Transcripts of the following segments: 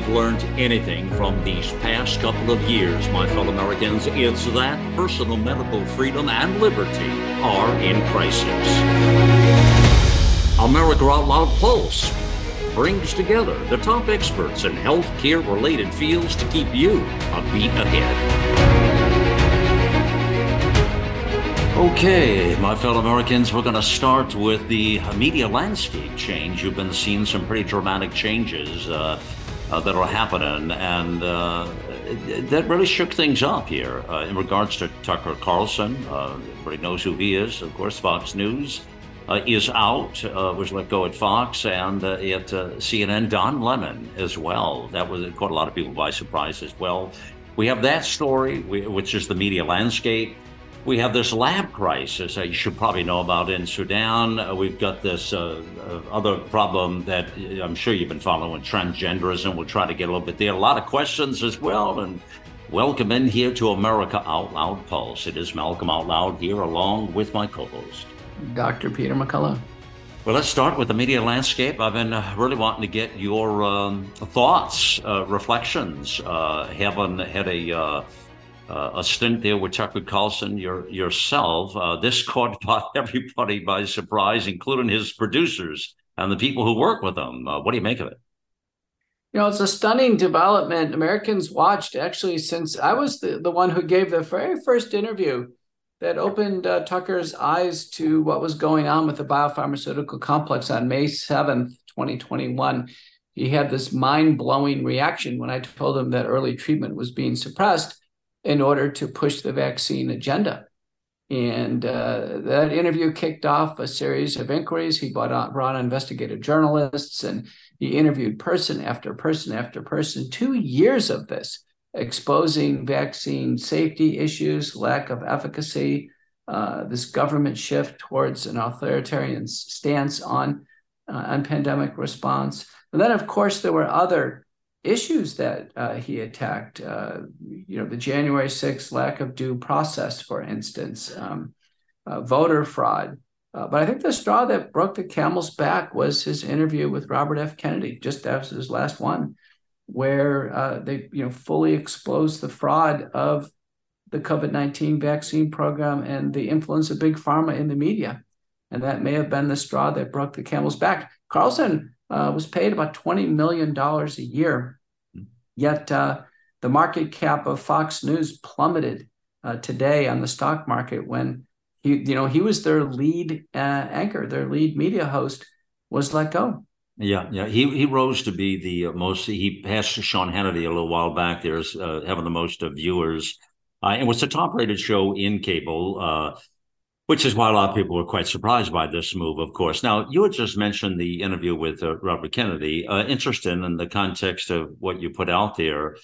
we've learned anything from these past couple of years, my fellow Americans, it's that personal medical freedom and liberty are in crisis. America Out Loud Pulse brings together the top experts in healthcare related fields to keep you a beat ahead. Okay, my fellow Americans, we're going to start with the media landscape change. You've been seeing some pretty dramatic changes uh, that are happening, and uh, that really shook things up here uh, in regards to Tucker Carlson. Uh, everybody knows who he is, of course. Fox News uh, is out, was let go at Fox, and at CNN. Don Lemon as well. That was caught a lot of people by surprise as well. We have that story, which is the media landscape. We have this lab crisis that you should probably know about in Sudan. Uh, we've got this uh, uh, other problem that I'm sure you've been following transgenderism. We'll try to get a little bit there. A lot of questions as well. And welcome in here to America Out Loud Pulse. It is Malcolm Out Loud here along with my co host, Dr. Peter McCullough. Well, let's start with the media landscape. I've been uh, really wanting to get your um, thoughts, uh, reflections. Uh, having had a uh, a stint there with Tucker Carlson your, yourself. Uh, this caught by everybody by surprise, including his producers and the people who work with him. Uh, what do you make of it? You know, it's a stunning development. Americans watched actually since I was the, the one who gave the very first interview that opened uh, Tucker's eyes to what was going on with the biopharmaceutical complex on May 7th, 2021. He had this mind blowing reaction when I told him that early treatment was being suppressed in order to push the vaccine agenda. And uh, that interview kicked off a series of inquiries. He brought on, brought on investigative journalists and he interviewed person after person after person. Two years of this, exposing vaccine safety issues, lack of efficacy, uh, this government shift towards an authoritarian stance on, uh, on pandemic response. And then, of course, there were other issues that uh, he attacked. Uh, you know, the January 6th lack of due process, for instance, um, uh, voter fraud. Uh, but I think the straw that broke the camel's back was his interview with Robert F. Kennedy, just after his last one, where uh, they you know fully exposed the fraud of the COVID 19 vaccine program and the influence of big pharma in the media. And that may have been the straw that broke the camel's back. Carlson uh, was paid about $20 million a year. Yet uh, the market cap of Fox News plummeted uh, today on the stock market when he, you know, he was their lead uh, anchor, their lead media host was let go. Yeah, yeah. He he rose to be the most. He passed Sean Hannity a little while back. There's uh, having the most of viewers, uh, and was the top rated show in cable. Which is why a lot of people were quite surprised by this move, of course. Now, you had just mentioned the interview with uh, Robert Kennedy. Uh, interesting in the context of what you put out there.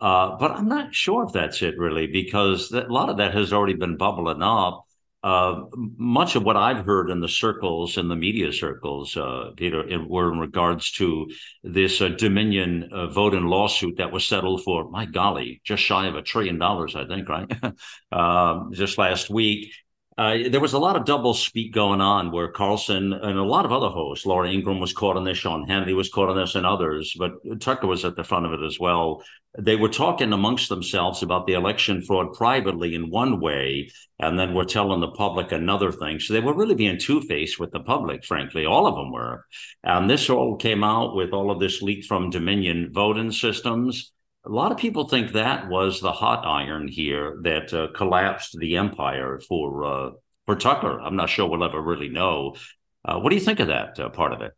Uh, but I'm not sure if that's it really, because that, a lot of that has already been bubbling up. Uh, much of what I've heard in the circles, in the media circles, uh, Peter, in, were in regards to this uh, Dominion vote and lawsuit that was settled for, my golly, just shy of a trillion dollars, I think, right? Just last week. Uh, there was a lot of double speak going on where Carlson and a lot of other hosts, Laura Ingraham was caught on this, Sean Hannity was caught on this, and others, but Tucker was at the front of it as well. They were talking amongst themselves about the election fraud privately in one way, and then were telling the public another thing. So they were really being two faced with the public, frankly. All of them were. And this all came out with all of this leak from Dominion voting systems a lot of people think that was the hot iron here that uh, collapsed the empire for uh, for Tucker. I'm not sure we'll ever really know. Uh, what do you think of that uh, part of it?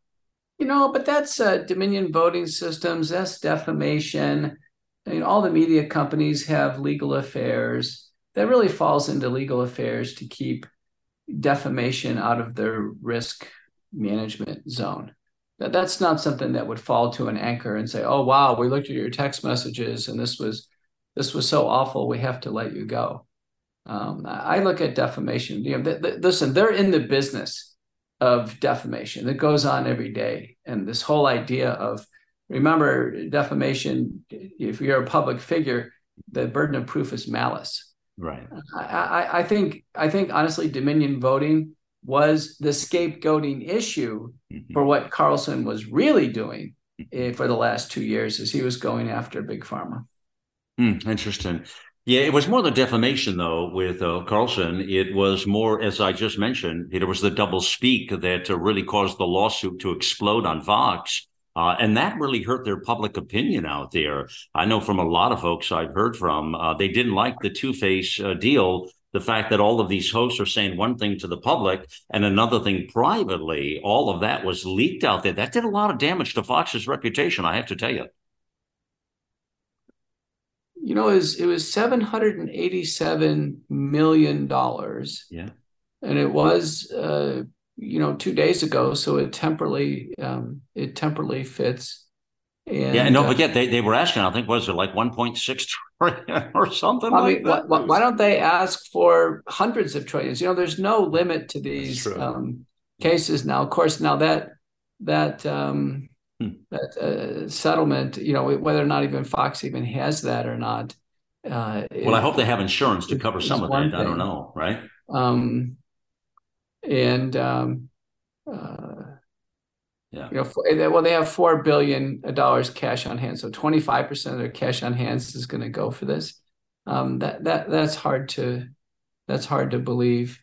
You know, but that's uh, Dominion voting systems. That's defamation. I mean, all the media companies have legal affairs. That really falls into legal affairs to keep defamation out of their risk management zone that that's not something that would fall to an anchor and say, "Oh wow, we looked at your text messages and this was this was so awful, we have to let you go." Um, I look at defamation. You know, th- th- listen, they're in the business of defamation that goes on every day, and this whole idea of remember defamation. If you're a public figure, the burden of proof is malice. Right. I, I, I think I think honestly, Dominion voting was the scapegoating issue mm-hmm. for what Carlson was really doing mm-hmm. for the last two years as he was going after big pharma. Hmm, interesting. Yeah, it was more the defamation, though, with uh, Carlson. It was more, as I just mentioned, it was the double speak that uh, really caused the lawsuit to explode on Fox. Uh, and that really hurt their public opinion out there. I know from a lot of folks I've heard from, uh, they didn't like the two face uh, deal. The fact that all of these hosts are saying one thing to the public and another thing privately, all of that was leaked out there. That did a lot of damage to Fox's reputation, I have to tell you you know, it was, it was seven hundred and eighty-seven million dollars. Yeah, and it was, uh, you know, two days ago, so it temporarily, um, it temporarily fits. And, yeah, and don't uh, forget they, they were asking. I think was it like one point six trillion or something I like mean, that. Why, why, don't they ask for hundreds of trillions? You know, there's no limit to these um, cases now. Of course, now that that um, Hmm. that uh, settlement, you know, whether or not even Fox even has that or not. Uh, well, it, I hope they have insurance to cover some of that. Thing. I don't know, right? Um, and um, uh, yeah, you know, well, they have four billion dollars cash on hand, so twenty five percent of their cash on hands is going to go for this. Um, that that that's hard to that's hard to believe,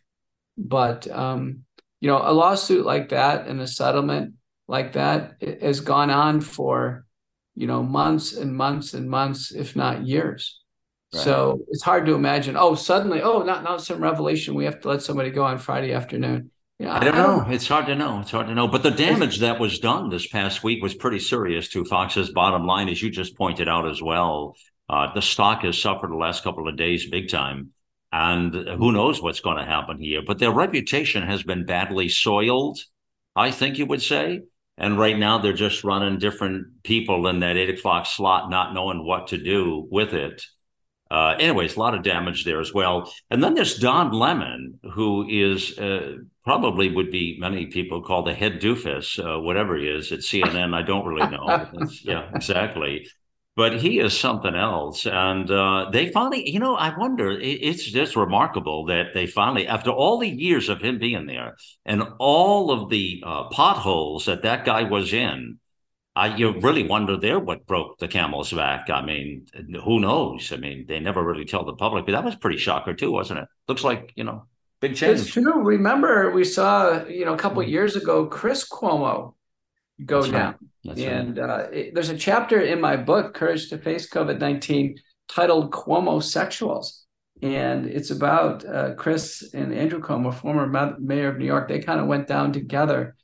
but um, you know, a lawsuit like that and a settlement like that has gone on for you know months and months and months if not years. Right. so it's hard to imagine. Oh suddenly oh not now some revelation. We have to let somebody go on friday afternoon yeah, I don't know. It's hard to know. It's hard to know. But the damage that was done this past week was pretty serious to Fox's bottom line, as you just pointed out as well. Uh, the stock has suffered the last couple of days big time. And who knows what's going to happen here. But their reputation has been badly soiled, I think you would say. And right now they're just running different people in that eight o'clock slot, not knowing what to do with it. Uh, anyways, a lot of damage there as well. And then there's Don Lemon, who is uh, probably would be many people call the head doofus, uh, whatever he is at CNN. I don't really know. yeah, exactly but he is something else. And uh, they finally, you know, I wonder, it's just remarkable that they finally, after all the years of him being there and all of the uh, potholes that that guy was in, I you really wonder there what broke the camel's back. I mean, who knows? I mean, they never really tell the public, but that was pretty shocker too, wasn't it? Looks like you know, big change. It's true. Remember, we saw you know a couple mm-hmm. years ago, Chris Cuomo go That's down. Right. And right. uh, it, there's a chapter in my book, Courage to Face COVID 19, titled Cuomo Sexuals. And it's about uh, Chris and Andrew Cuomo, former mayor of New York. They kind of went down together.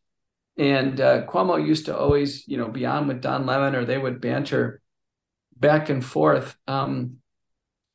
And uh, Cuomo used to always, you know, be on with Don Lemon or they would banter back and forth. Um,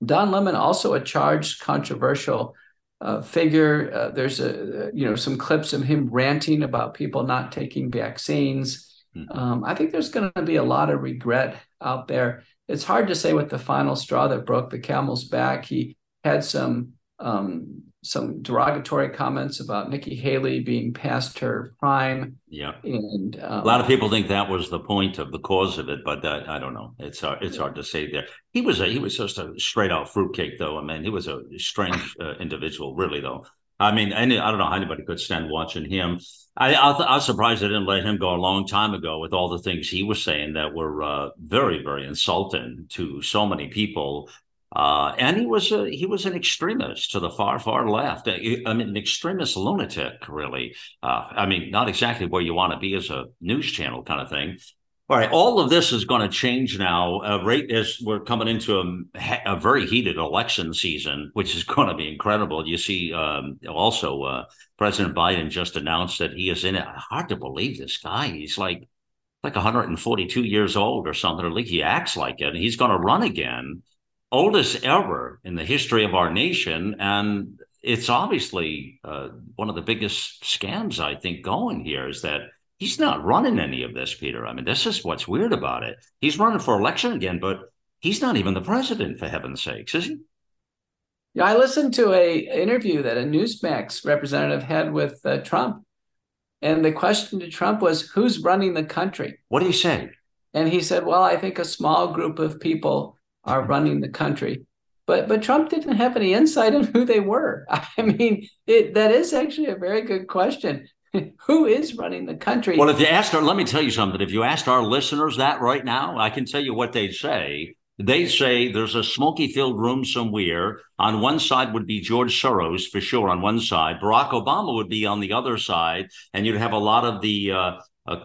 Don Lemon, also a charged, controversial uh, figure. Uh, there's a, you know, some clips of him ranting about people not taking vaccines. Mm-hmm. Um, I think there's going to be a lot of regret out there. It's hard to say what the final straw that broke the camel's back. He had some um, some derogatory comments about Nikki Haley being past her prime. Yeah, and um, a lot of people think that was the point of the cause of it, but that, I don't know. It's hard, it's hard to say there. He was a he was just a straight out fruitcake, though. I mean, he was a strange uh, individual, really, though. I mean, any I don't know how anybody could stand watching him. I, I, I was surprised they didn't let him go a long time ago with all the things he was saying that were uh, very, very insulting to so many people. Uh, and he was a, he was an extremist to the far, far left. I mean, an extremist lunatic, really. Uh, I mean, not exactly where you want to be as a news channel kind of thing. All right, all of this is going to change now. Uh, right as we're coming into a, a, very heated election season, which is going to be incredible. You see, um, also uh, President Biden just announced that he is in it. Hard to believe this guy. He's like like 142 years old or something. Or at least he acts like it. And he's going to run again, oldest ever in the history of our nation, and it's obviously uh, one of the biggest scams I think going here is that he's not running any of this, Peter. I mean, this is what's weird about it. He's running for election again, but he's not even the president, for heaven's sakes, is he? Yeah, I listened to a interview that a Newsmax representative had with uh, Trump, and the question to Trump was, "Who's running the country?" What do you say? And he said, "Well, I think a small group of people are running the country." But but Trump didn't have any insight on who they were. I mean, it, that is actually a very good question who is running the country? Well, if you asked our, let me tell you something. If you asked our listeners that right now, I can tell you what they'd say. They say there's a smoky filled room somewhere. On one side would be George Soros, for sure, on one side. Barack Obama would be on the other side. And you'd have a lot of the uh,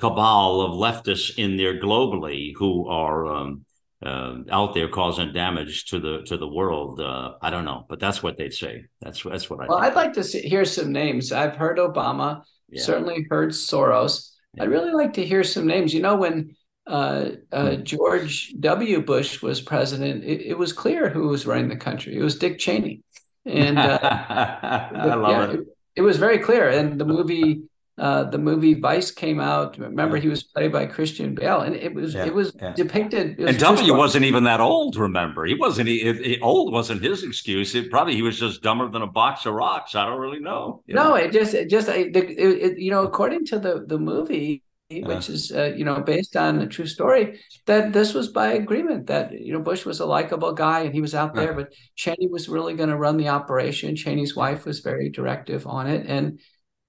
cabal of leftists in there globally who are um, uh, out there causing damage to the to the world. Uh, I don't know, but that's what they'd say. That's that's what I. Well, think. I'd like to see, hear some names. I've heard Obama. Yeah. Certainly heard Soros. Yeah. I'd really like to hear some names. You know, when uh, uh, hmm. George W. Bush was president, it, it, was clear who was running the country. It was Dick Cheney, and uh, I love yeah, it. it. it. was very clear. And the movie, uh, the movie Vice came out. Remember, he was played by Christian Bale, and it was yeah, it was yeah. depicted. It was and W wasn't even that old. Remember, he wasn't. He, he, old wasn't his excuse. It probably he was just dumber than a box of rocks. I don't really know. no, know? it just it just it, you know, according to the the movie which is uh, you know based on a true story that this was by agreement that you know bush was a likable guy and he was out there but cheney was really going to run the operation cheney's wife was very directive on it and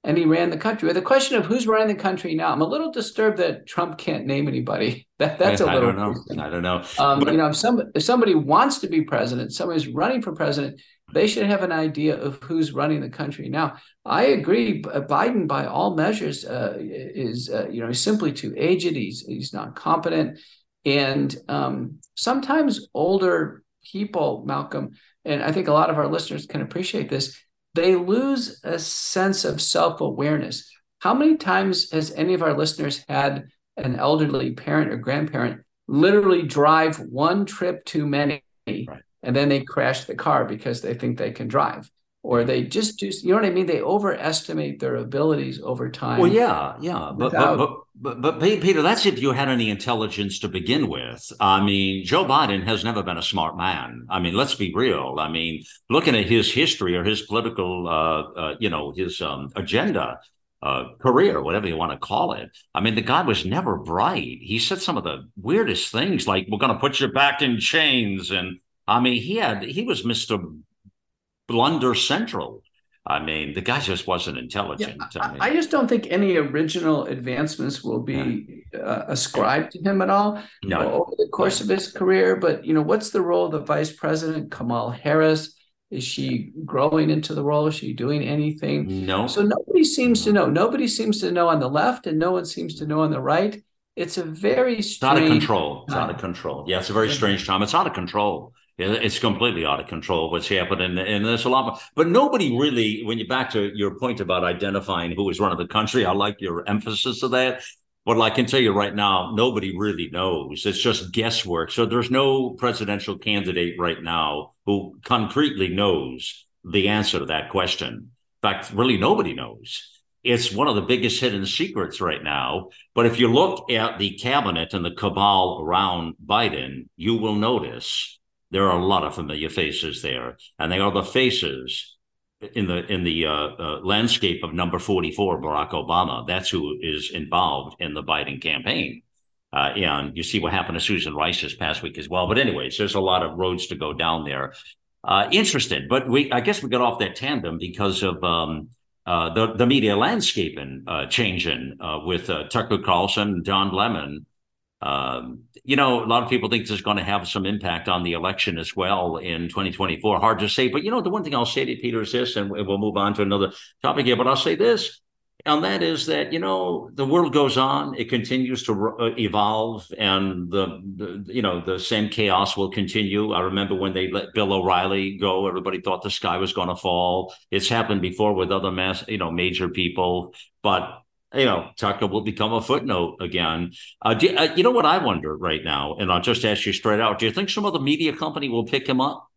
and he ran the country with the question of who's running the country now i'm a little disturbed that trump can't name anybody that, that's a little i don't know i don't know um, but, you know if, some, if somebody wants to be president somebody's running for president they should have an idea of who's running the country now. I agree. Biden, by all measures, uh, is uh, you know simply too aged. He's he's not competent, and um, sometimes older people, Malcolm, and I think a lot of our listeners can appreciate this. They lose a sense of self awareness. How many times has any of our listeners had an elderly parent or grandparent literally drive one trip too many? Right and then they crash the car because they think they can drive or they just do you know what i mean they overestimate their abilities over time well yeah yeah but, without... but, but, but, but peter that's if you had any intelligence to begin with i mean joe biden has never been a smart man i mean let's be real i mean looking at his history or his political uh, uh, you know his um, agenda uh, career, whatever you want to call it. I mean, the guy was never bright. He said some of the weirdest things, like "We're going to put you back in chains," and I mean, he had he was Mister Blunder Central. I mean, the guy just wasn't intelligent. Yeah, I, mean, I, just don't think any original advancements will be yeah. uh, ascribed to him at all no. over the course of his career. But you know, what's the role of the vice president, Kamal Harris? Is she growing into the role? Is she doing anything? No. So nobody seems to know. Nobody seems to know on the left, and no one seems to know on the right. It's a very strange. It's out of control. It's out of control. Yeah, it's a very strange time. It's out of control. It's completely out of control what's happening, and there's a lot more. But nobody really, when you back to your point about identifying who is running the country, I like your emphasis of that. But I can tell you right now, nobody really knows. It's just guesswork. So there's no presidential candidate right now who concretely knows the answer to that question. In fact, really nobody knows. It's one of the biggest hidden secrets right now. But if you look at the cabinet and the cabal around Biden, you will notice there are a lot of familiar faces there, and they are the faces in the in the uh, uh, landscape of number 44 barack obama. That's who is involved in the biden campaign. Uh, and you see what happened to susan rice this past week as well. But anyways there's a lot of roads to go down there. Uh, interested but we i guess we got off that tandem because of um, uh, the the media landscape and uh, changing with tucker carlson don lemon um, you know, a lot of people think this is going to have some impact on the election as well in 2024. Hard to say, but you know, the one thing I'll say to Peter is this, and we'll move on to another topic here. But I'll say this, and that is that you know the world goes on; it continues to uh, evolve, and the, the you know the same chaos will continue. I remember when they let Bill O'Reilly go; everybody thought the sky was going to fall. It's happened before with other mass, you know, major people, but you know, Tucker will become a footnote again. Uh, do, uh, you know what I wonder right now, and I'll just ask you straight out: Do you think some other media company will pick him up?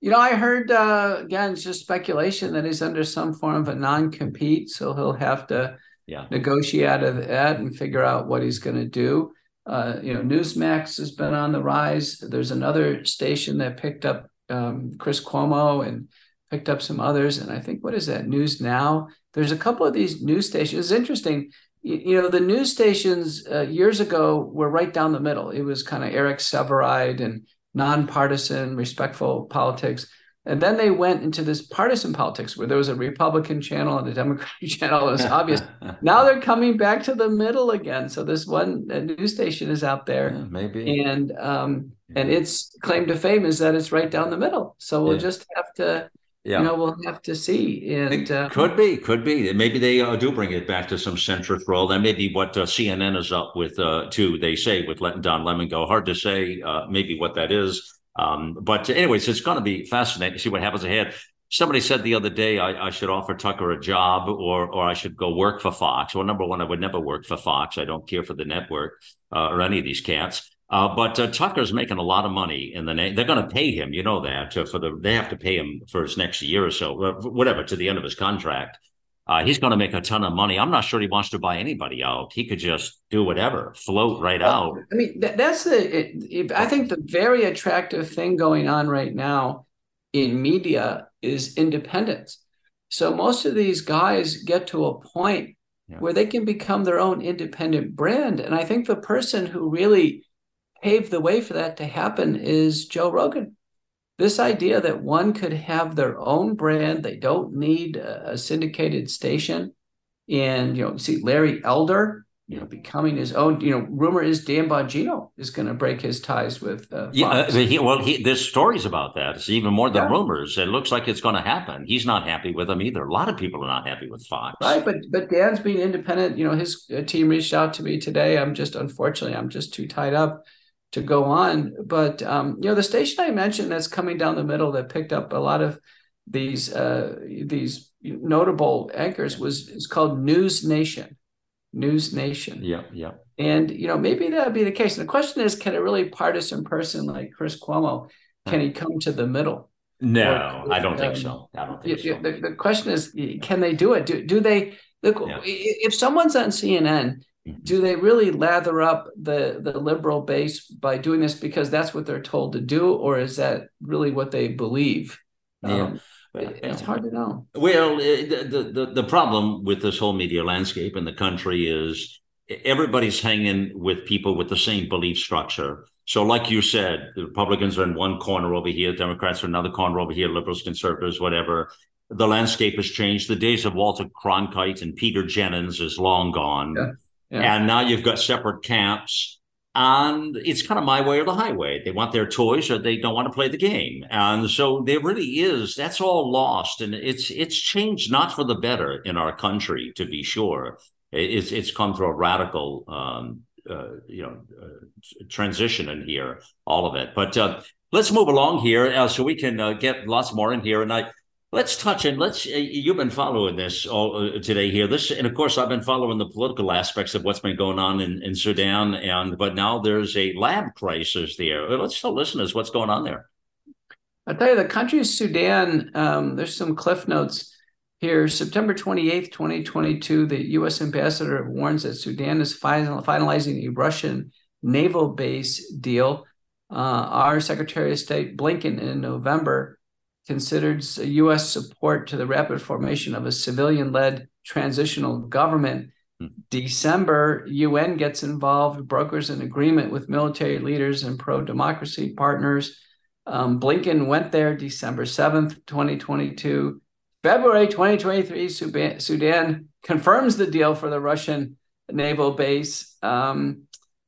You know, I heard uh, again, it's just speculation that he's under some form of a non-compete, so he'll have to yeah. negotiate out of that and figure out what he's going to do. Uh, you know, Newsmax has been on the rise. There's another station that picked up um, Chris Cuomo and picked up some others, and I think what is that News Now there's a couple of these news stations. It's interesting. You, you know, the news stations uh, years ago were right down the middle. It was kind of Eric Sevareid and nonpartisan, respectful politics. And then they went into this partisan politics where there was a Republican channel and a Democratic channel. It was obvious. now they're coming back to the middle again. So this one news station is out there, yeah, maybe, and um, and its claim to fame is that it's right down the middle. So we'll yeah. just have to. Yeah. You know, we'll have to see. And uh, could be, could be. Maybe they uh, do bring it back to some centrist role. That may be what uh, CNN is up with, uh, too. They say with letting Don Lemon go. Hard to say. Uh, maybe what that is. Um, but anyways, it's going to be fascinating to see what happens ahead. Somebody said the other day I, I, should offer Tucker a job or or I should go work for Fox. Well, number one, I would never work for Fox. I don't care for the network uh, or any of these cats. Uh, but uh, Tucker's making a lot of money in the name. They're going to pay him, you know that for the. They have to pay him for his next year or so, uh, whatever, to the end of his contract. Uh, he's going to make a ton of money. I'm not sure he wants to buy anybody out. He could just do whatever, float right out. I mean, that, that's the. It, I think the very attractive thing going on right now in media is independence. So most of these guys get to a point yeah. where they can become their own independent brand, and I think the person who really paved the way for that to happen is Joe Rogan this idea that one could have their own brand, they don't need a, syndicated station. And, you know, see Larry Elder, you know, becoming his own, you know, rumor is Dan Bongino is going to break his ties with uh, Yeah, uh, he, well, he, there's stories about that. It's even more than yeah. rumors. It looks like it's going to happen. He's not happy with them either. A lot of people are not happy with Fox. Right, but but Dan's being independent. You know, his uh, team reached out to me today. I'm just unfortunately, I'm just too tied up to go on. But um, you know, the station I mentioned that's coming down the middle that picked up a lot of these uh, these notable anchors was is called News Nation. News Nation. Yeah, yeah. And you know, maybe that would be the case. And the question is, can a really partisan person like Chris Cuomo can he come to the middle? No, or, I don't um, think so. I don't think so. The, the question is, can they do it? Do do they look yeah. if someone's on CNN. Do they really lather up the the liberal base by doing this because that's what they're told to do or is that really what they believe? Yeah. Um, it's hard to know. well the, the the problem with this whole media landscape in the country is everybody's hanging with people with the same belief structure. So like you said the republicans are in one corner over here democrats are another corner over here liberals conservatives whatever. The landscape has changed. The days of walter cronkite and peter jennings is long gone. Yeah yeah. And now you've got separate camps. And it's kind of my way or the highway. They want their toys or they don't want to play the game. And so there really is, that's all lost. And it's it's changed not for the better in our country, to be sure. It's it's come through a radical um, uh, you know uh, transition in here, all of it. But uh, let's move along here uh, so we can uh, get lots more in here. And I Let's touch and let's. Uh, you've been following this all uh, today here. This, and of course, I've been following the political aspects of what's been going on in, in Sudan. And but now there's a lab crisis there. Uh, let's tell listeners what's going on there. I'll tell you, the country of Sudan. Um, there's some cliff notes here. September 28th, 2022, the U.S. ambassador warns that Sudan is final, finalizing a Russian naval base deal. Uh, our Secretary of State Blinken in November considered U.S. support to the rapid formation of a civilian led transitional government. Hmm. December, UN gets involved, brokers an agreement with military leaders and pro democracy partners. Um, Blinken went there December 7th, 2022. February 2023, Sudan, Sudan confirms the deal for the Russian naval base. Um,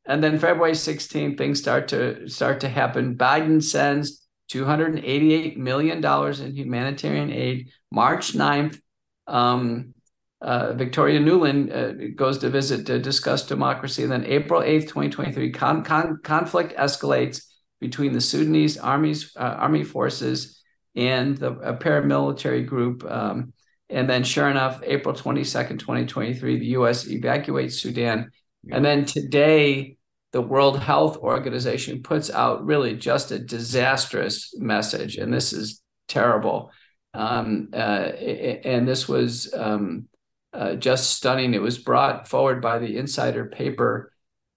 and then February 16th, things start to start to happen. Biden sends $288 million in humanitarian aid. March 9th, um, uh, Victoria Nuland uh, goes to visit to discuss democracy. And then April 8th, 2023, con- con- conflict escalates between the Sudanese armies, uh, army forces and the paramilitary group. Um, and then, sure enough, April 22nd, 2023, the U.S. evacuates Sudan. And then today, the World Health Organization puts out really just a disastrous message, and this is terrible. Um, uh, and this was um, uh, just stunning. It was brought forward by the Insider paper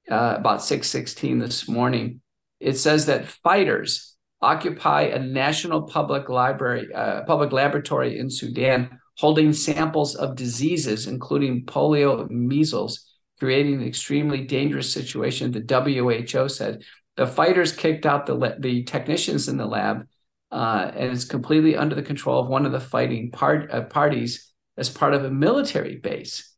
uh, about 6:16 this morning. It says that fighters occupy a national public library, uh, public laboratory in Sudan, holding samples of diseases, including polio, measles creating an extremely dangerous situation. The WHO said the fighters kicked out the the technicians in the lab. uh, and it's completely under the control of one of the fighting part, uh, parties as part of a military base.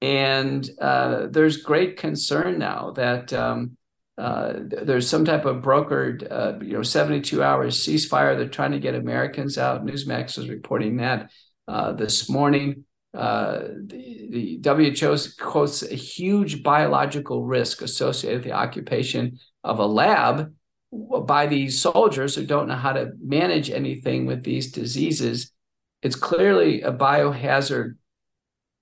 And uh, there's great concern now that um, uh, there's some type of brokered, uh, you know, 72 hours ceasefire. They're trying to get Americans out. Newsmax was reporting that uh, this morning. The, the WHO quotes a huge biological risk associated with the occupation of a lab by these soldiers who don't know how to manage anything with these diseases. It's clearly a biohazard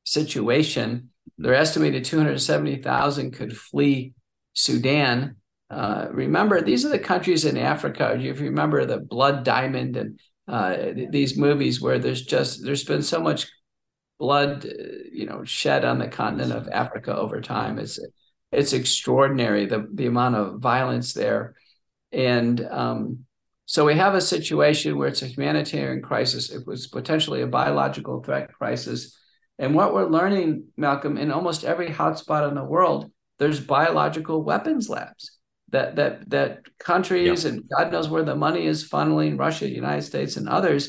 situation. They're estimated 270,000 could flee Sudan. Uh, remember, these are the countries in Africa. If you remember the Blood Diamond and uh, these movies where there's just there's been so much blood, uh, you know, shed on the continent of Africa over time. is it's extraordinary the the amount of violence there. And um, so we have a situation where it's a humanitarian crisis. It was potentially a biological threat crisis. And what we're learning, Malcolm, in almost every hotspot in the world, there's biological weapons labs that that that countries and God knows where the money is funneling, Russia, United States, and others.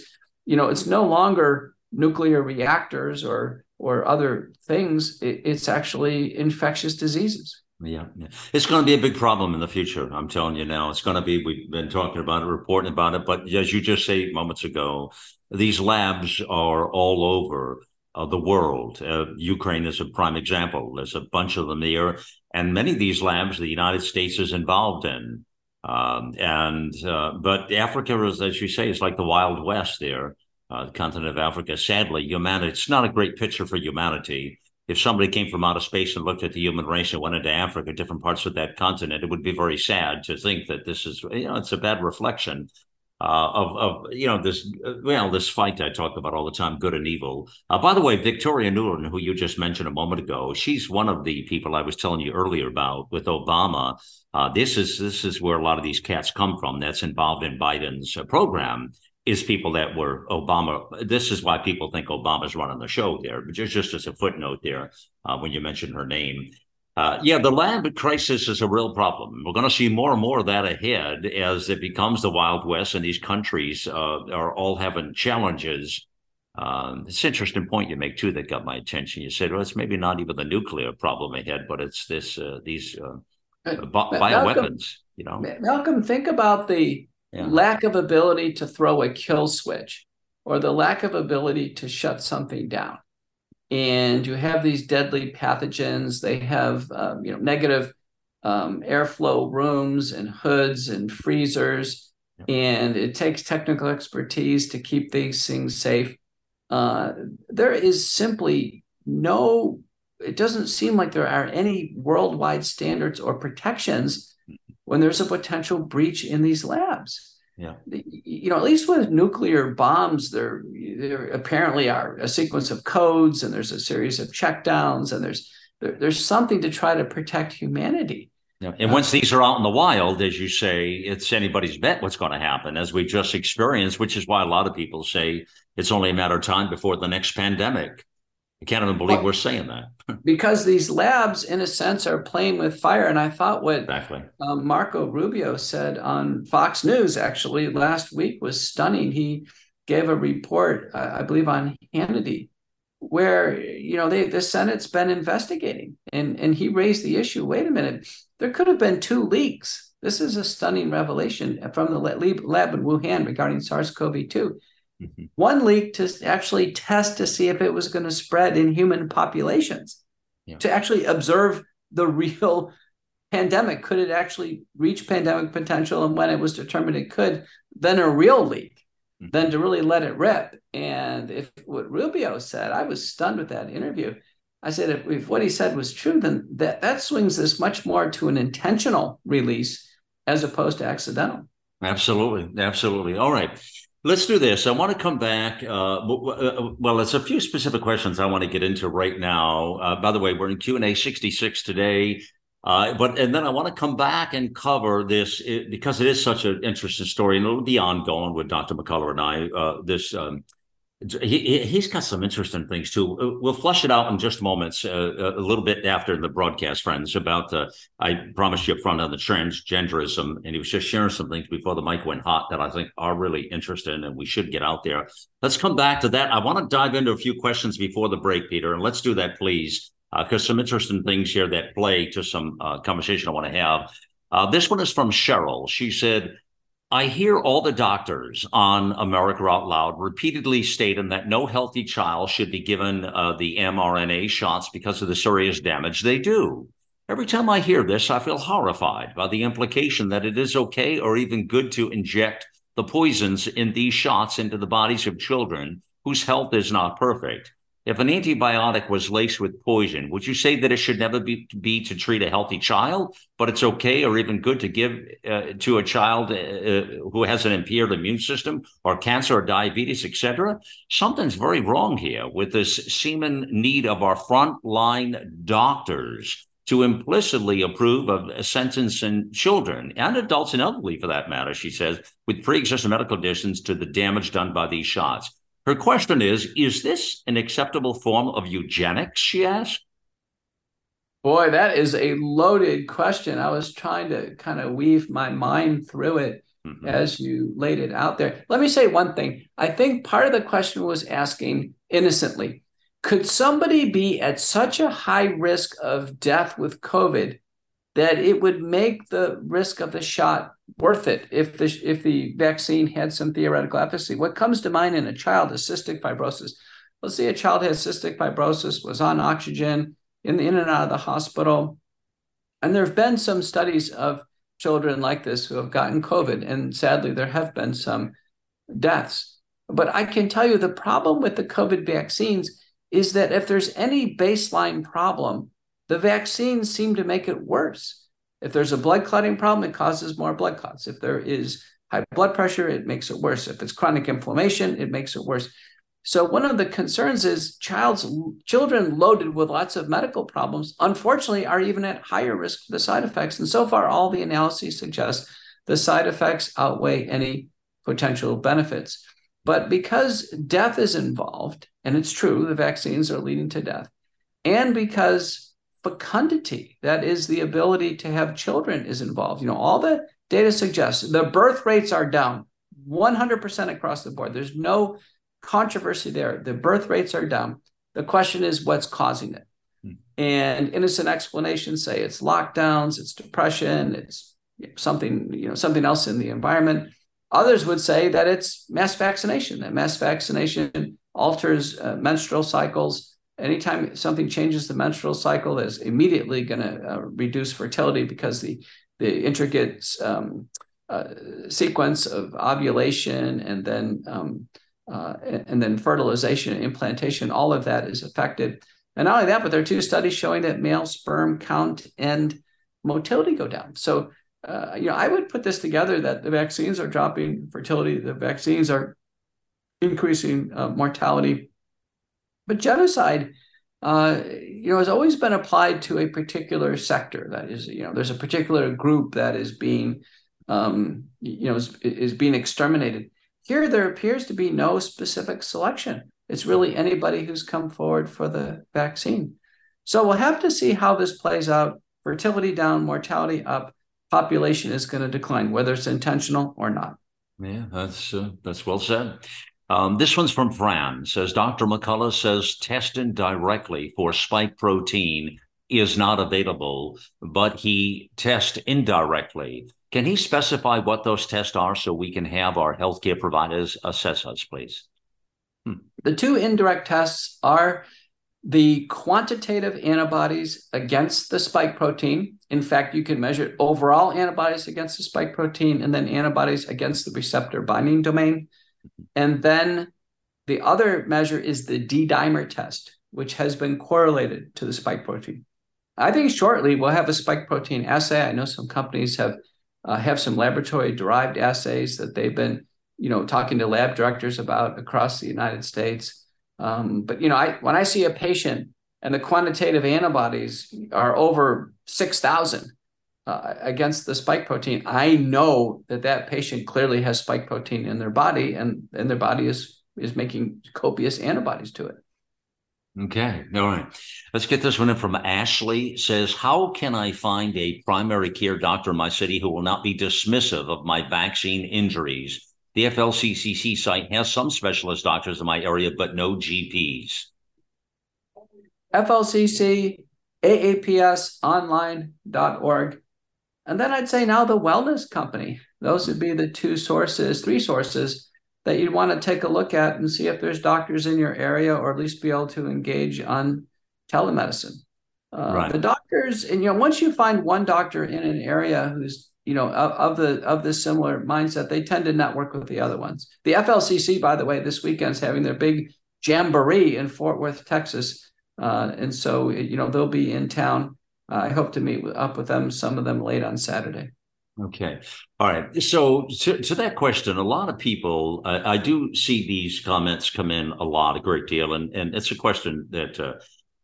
You know, it's no longer nuclear reactors or or other things. It, it's actually infectious diseases. Yeah, yeah, it's going to be a big problem in the future. I'm telling you now, it's going to be. We've been talking about it, reporting about it, but as you just say moments ago, these labs are all over uh, the world. Uh, Ukraine is a prime example. There's a bunch of them there, and many of these labs the United States is involved in. Um, and uh, but Africa is, as you say, is like the Wild West there, uh, the continent of Africa. Sadly, humanity. It's not a great picture for humanity if somebody came from outer space and looked at the human race and went into Africa, different parts of that continent, it would be very sad to think that this is, you know, it's a bad reflection uh, of, of, you know, this, well, this fight I talk about all the time, good and evil. Uh, by the way, Victoria Nuland, who you just mentioned a moment ago, she's one of the people I was telling you earlier about with Obama. Uh, this is this is where a lot of these cats come from. That's involved in Biden's uh, program is people that were Obama. This is why people think Obama's running the show there. But just, just as a footnote there, uh, when you mentioned her name. Uh, yeah, the land crisis is a real problem. We're going to see more and more of that ahead as it becomes the Wild West, and these countries uh, are all having challenges. Um, it's an interesting point you make too that got my attention. You said, "Well, it's maybe not even the nuclear problem ahead, but it's this uh, these uh, bioweapons." You know, Malcolm, think about the yeah. lack of ability to throw a kill switch or the lack of ability to shut something down. And you have these deadly pathogens. They have um, you know negative um, airflow rooms and hoods and freezers. And it takes technical expertise to keep these things safe. Uh, there is simply no it doesn't seem like there are any worldwide standards or protections when there's a potential breach in these labs. Yeah. You know, at least with nuclear bombs, there there apparently are a sequence of codes and there's a series of checkdowns and there's there, there's something to try to protect humanity. Yeah. And once these are out in the wild, as you say, it's anybody's bet what's going to happen, as we just experienced, which is why a lot of people say it's only a matter of time before the next pandemic. I can't even believe well, we're saying that. because these labs, in a sense, are playing with fire. And I thought what exactly. um, Marco Rubio said on Fox News actually last week was stunning. He gave a report, uh, I believe, on Hannity, where you know they, the Senate's been investigating, and and he raised the issue. Wait a minute, there could have been two leaks. This is a stunning revelation from the lab in Wuhan regarding SARS-CoV-2 Mm-hmm. One leak to actually test to see if it was going to spread in human populations, yeah. to actually observe the real pandemic. Could it actually reach pandemic potential? And when it was determined it could, then a real leak, mm-hmm. then to really let it rip. And if what Rubio said, I was stunned with that interview. I said, if, if what he said was true, then that, that swings this much more to an intentional release as opposed to accidental. Absolutely. Absolutely. All right. Let's do this. I want to come back. Uh, uh, well, there's a few specific questions I want to get into right now. Uh, by the way, we're in Q and A 66 today, uh, but and then I want to come back and cover this because it is such an interesting story, and it'll be ongoing with Dr. McCullough and I. Uh, this um, he, has got some interesting things too. Uh, we'll flush it out in just moments, uh, a little bit after the broadcast, friends. About uh, I promised you up front on the transgenderism, and he was just sharing some things before the mic went hot that I think are really interesting, and we should get out there. Let's come back to that. I want to dive into a few questions before the break, Peter, and let's do that, please, because uh, some interesting things here that play to some uh, conversation I want to have. Uh, this one is from Cheryl. She said. I hear all the doctors on America Out Loud repeatedly stating that no healthy child should be given uh, the mRNA shots because of the serious damage they do. Every time I hear this, I feel horrified by the implication that it is okay or even good to inject the poisons in these shots into the bodies of children whose health is not perfect. If an antibiotic was laced with poison, would you say that it should never be, be to treat a healthy child, but it's okay or even good to give uh, to a child uh, uh, who has an impaired immune system or cancer or diabetes, etc.? Something's very wrong here with this seeming need of our frontline doctors to implicitly approve of sentencing children and adults and elderly, for that matter, she says, with pre-existing medical conditions to the damage done by these shots. Her question is Is this an acceptable form of eugenics? She asked. Boy, that is a loaded question. I was trying to kind of weave my mind through it mm-hmm. as you laid it out there. Let me say one thing. I think part of the question was asking innocently could somebody be at such a high risk of death with COVID that it would make the risk of the shot worth it if the if the vaccine had some theoretical efficacy. What comes to mind in a child is cystic fibrosis. Let's say a child has cystic fibrosis, was on oxygen, in the in and out of the hospital, and there have been some studies of children like this who have gotten COVID, and sadly there have been some deaths. But I can tell you the problem with the COVID vaccines is that if there's any baseline problem, the vaccines seem to make it worse. If there's a blood clotting problem, it causes more blood clots. If there is high blood pressure, it makes it worse. If it's chronic inflammation, it makes it worse. So one of the concerns is child's children loaded with lots of medical problems, unfortunately, are even at higher risk for the side effects. And so far, all the analyses suggest the side effects outweigh any potential benefits. But because death is involved, and it's true, the vaccines are leading to death, and because fecundity, that is the ability to have children, is involved. You know, all the data suggests the birth rates are down 100% across the board. There's no controversy there. The birth rates are down. The question is what's causing it? Hmm. And innocent explanations say it's lockdowns, it's depression, it's something, you know, something else in the environment. Others would say that it's mass vaccination, that mass vaccination alters uh, menstrual cycles anytime something changes the menstrual cycle is immediately going to uh, reduce fertility because the the intricate um, uh, sequence of ovulation and then um, uh, and then fertilization implantation all of that is affected. And not only that but there are two studies showing that male sperm count and motility go down. So uh, you know i would put this together that the vaccines are dropping fertility the vaccines are increasing uh, mortality but genocide, uh, you know, has always been applied to a particular sector. That is, you know, there's a particular group that is being, um, you know, is, is being exterminated. Here, there appears to be no specific selection. It's really anybody who's come forward for the vaccine. So we'll have to see how this plays out. Fertility down, mortality up, population is going to decline, whether it's intentional or not. Yeah, that's uh, that's well said. Um, this one's from Fran. Says Dr. McCullough says testing directly for spike protein is not available, but he tests indirectly. Can he specify what those tests are so we can have our healthcare providers assess us, please? Hmm. The two indirect tests are the quantitative antibodies against the spike protein. In fact, you can measure overall antibodies against the spike protein and then antibodies against the receptor binding domain. And then the other measure is the D dimer test, which has been correlated to the spike protein. I think shortly we'll have a spike protein assay. I know some companies have uh, have some laboratory derived assays that they've been, you know, talking to lab directors about across the United States. Um, but you know, I when I see a patient and the quantitative antibodies are over six thousand, uh, against the spike protein, I know that that patient clearly has spike protein in their body, and and their body is is making copious antibodies to it. Okay. All right. Let's get this one in from Ashley says, How can I find a primary care doctor in my city who will not be dismissive of my vaccine injuries? The FLCCC site has some specialist doctors in my area, but no GPs. FLCC, AAPSonline.org. And then I'd say now the wellness company. Those would be the two sources, three sources that you'd want to take a look at and see if there's doctors in your area or at least be able to engage on telemedicine. Uh, right. The doctors, and you know, once you find one doctor in an area who's you know of, of the of this similar mindset, they tend to network with the other ones. The FLCC, by the way, this weekend's having their big jamboree in Fort Worth, Texas, uh, and so you know they'll be in town. Uh, I hope to meet up with them, some of them late on Saturday. Okay. All right. So to, to that question, a lot of people, I do see these comments come in a lot, a great deal, and and it's a question that uh,